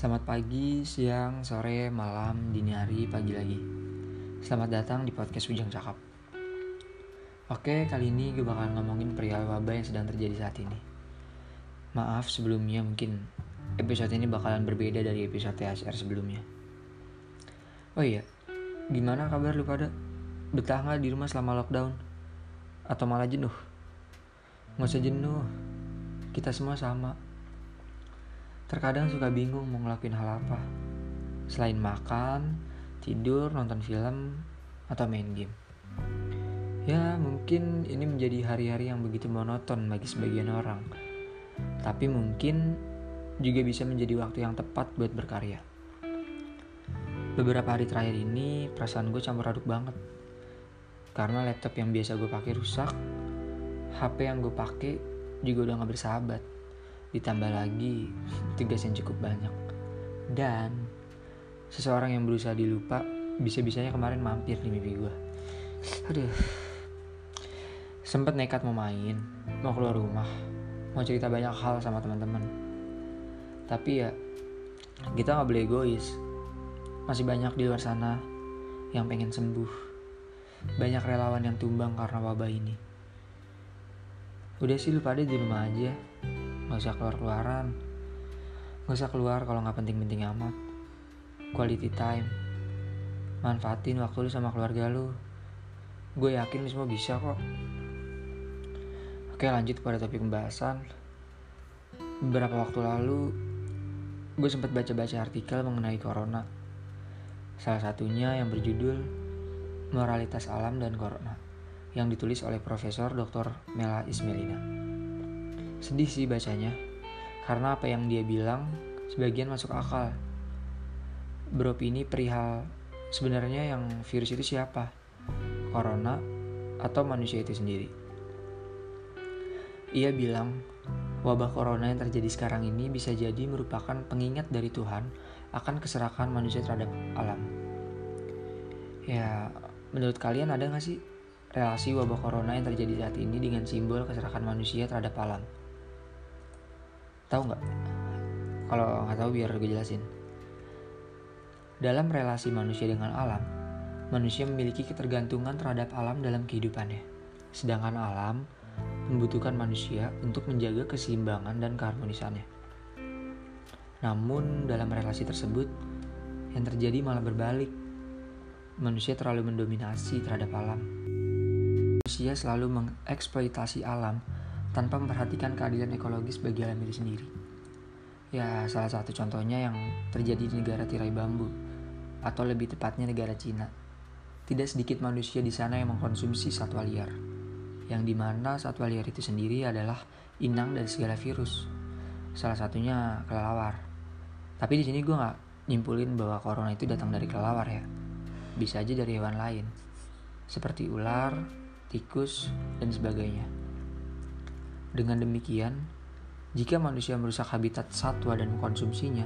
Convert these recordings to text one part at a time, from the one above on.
Selamat pagi, siang, sore, malam, dini hari, pagi lagi. Selamat datang di podcast Ujang Cakap. Oke, kali ini gue bakal ngomongin perihal wabah yang sedang terjadi saat ini. Maaf sebelumnya mungkin episode ini bakalan berbeda dari episode THR sebelumnya. Oh iya, gimana kabar lu pada? Betah nggak di rumah selama lockdown? Atau malah jenuh? Nggak usah jenuh, kita semua sama Terkadang suka bingung mau ngelakuin hal apa. Selain makan, tidur, nonton film, atau main game. Ya, mungkin ini menjadi hari-hari yang begitu monoton bagi sebagian orang. Tapi mungkin juga bisa menjadi waktu yang tepat buat berkarya. Beberapa hari terakhir ini perasaan gue campur aduk banget. Karena laptop yang biasa gue pakai rusak, HP yang gue pakai juga udah gak bersahabat ditambah lagi tugas yang cukup banyak. Dan seseorang yang berusaha dilupa bisa-bisanya kemarin mampir di mimpi gue aduh. Sempet nekat mau main mau keluar rumah mau cerita banyak hal sama teman-teman. Tapi ya kita nggak boleh egois. Masih banyak di luar sana yang pengen sembuh. Banyak relawan yang tumbang karena wabah ini. Udah sih lu pada di rumah aja Gak usah keluar-keluaran. Gak usah keluar kalau gak penting-penting amat. Quality time. Manfaatin waktu lu sama keluarga lu. Gue yakin lu semua bisa kok. Oke lanjut pada topik pembahasan. Beberapa waktu lalu, gue sempat baca-baca artikel mengenai corona. Salah satunya yang berjudul Moralitas Alam dan Corona yang ditulis oleh Profesor Dr. Mela Ismelina. Sedih sih bacanya, karena apa yang dia bilang sebagian masuk akal. Beropini perihal sebenarnya yang virus itu siapa? Corona atau manusia itu sendiri? Ia bilang, wabah corona yang terjadi sekarang ini bisa jadi merupakan pengingat dari Tuhan akan keserakan manusia terhadap alam. Ya, menurut kalian ada gak sih relasi wabah corona yang terjadi saat ini dengan simbol keserakan manusia terhadap alam? Tahu nggak? Kalau nggak tahu biar gue jelasin. Dalam relasi manusia dengan alam, manusia memiliki ketergantungan terhadap alam dalam kehidupannya. Sedangkan alam membutuhkan manusia untuk menjaga keseimbangan dan keharmonisannya. Namun dalam relasi tersebut, yang terjadi malah berbalik. Manusia terlalu mendominasi terhadap alam. Manusia selalu mengeksploitasi alam tanpa memperhatikan keadilan ekologis bagi alam itu sendiri. Ya, salah satu contohnya yang terjadi di negara tirai bambu, atau lebih tepatnya negara Cina. Tidak sedikit manusia di sana yang mengkonsumsi satwa liar, yang di mana satwa liar itu sendiri adalah inang dari segala virus. Salah satunya kelelawar. Tapi di sini gue nggak nyimpulin bahwa corona itu datang dari kelelawar ya. Bisa aja dari hewan lain, seperti ular, tikus, dan sebagainya. Dengan demikian, jika manusia merusak habitat satwa dan mengkonsumsinya,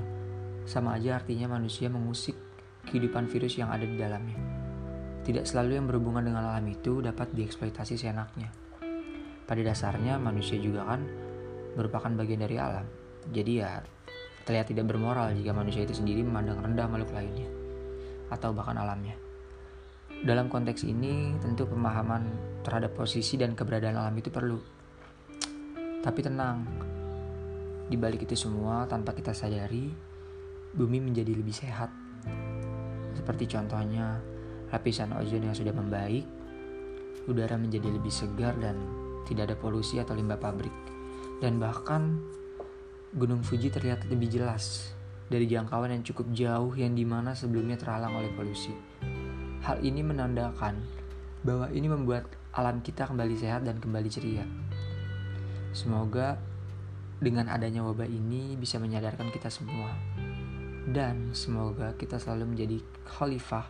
sama aja artinya manusia mengusik kehidupan virus yang ada di dalamnya. Tidak selalu yang berhubungan dengan alam itu dapat dieksploitasi seenaknya. Pada dasarnya manusia juga kan merupakan bagian dari alam. Jadi ya terlihat tidak bermoral jika manusia itu sendiri memandang rendah makhluk lainnya atau bahkan alamnya. Dalam konteks ini, tentu pemahaman terhadap posisi dan keberadaan alam itu perlu tapi tenang, di balik itu semua tanpa kita sadari, bumi menjadi lebih sehat. Seperti contohnya, lapisan ozon yang sudah membaik, udara menjadi lebih segar dan tidak ada polusi atau limbah pabrik. Dan bahkan Gunung Fuji terlihat lebih jelas dari jangkauan yang cukup jauh yang di mana sebelumnya terhalang oleh polusi. Hal ini menandakan bahwa ini membuat alam kita kembali sehat dan kembali ceria. Semoga dengan adanya wabah ini bisa menyadarkan kita semua. Dan semoga kita selalu menjadi khalifah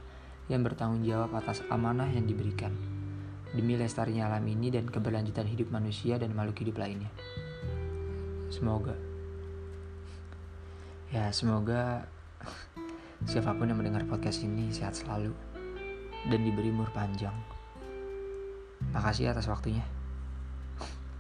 yang bertanggung jawab atas amanah yang diberikan. Demi lestarinya alam ini dan keberlanjutan hidup manusia dan makhluk hidup lainnya. Semoga. Ya, semoga siapa pun yang mendengar podcast ini sehat selalu dan diberi umur panjang. Makasih atas waktunya.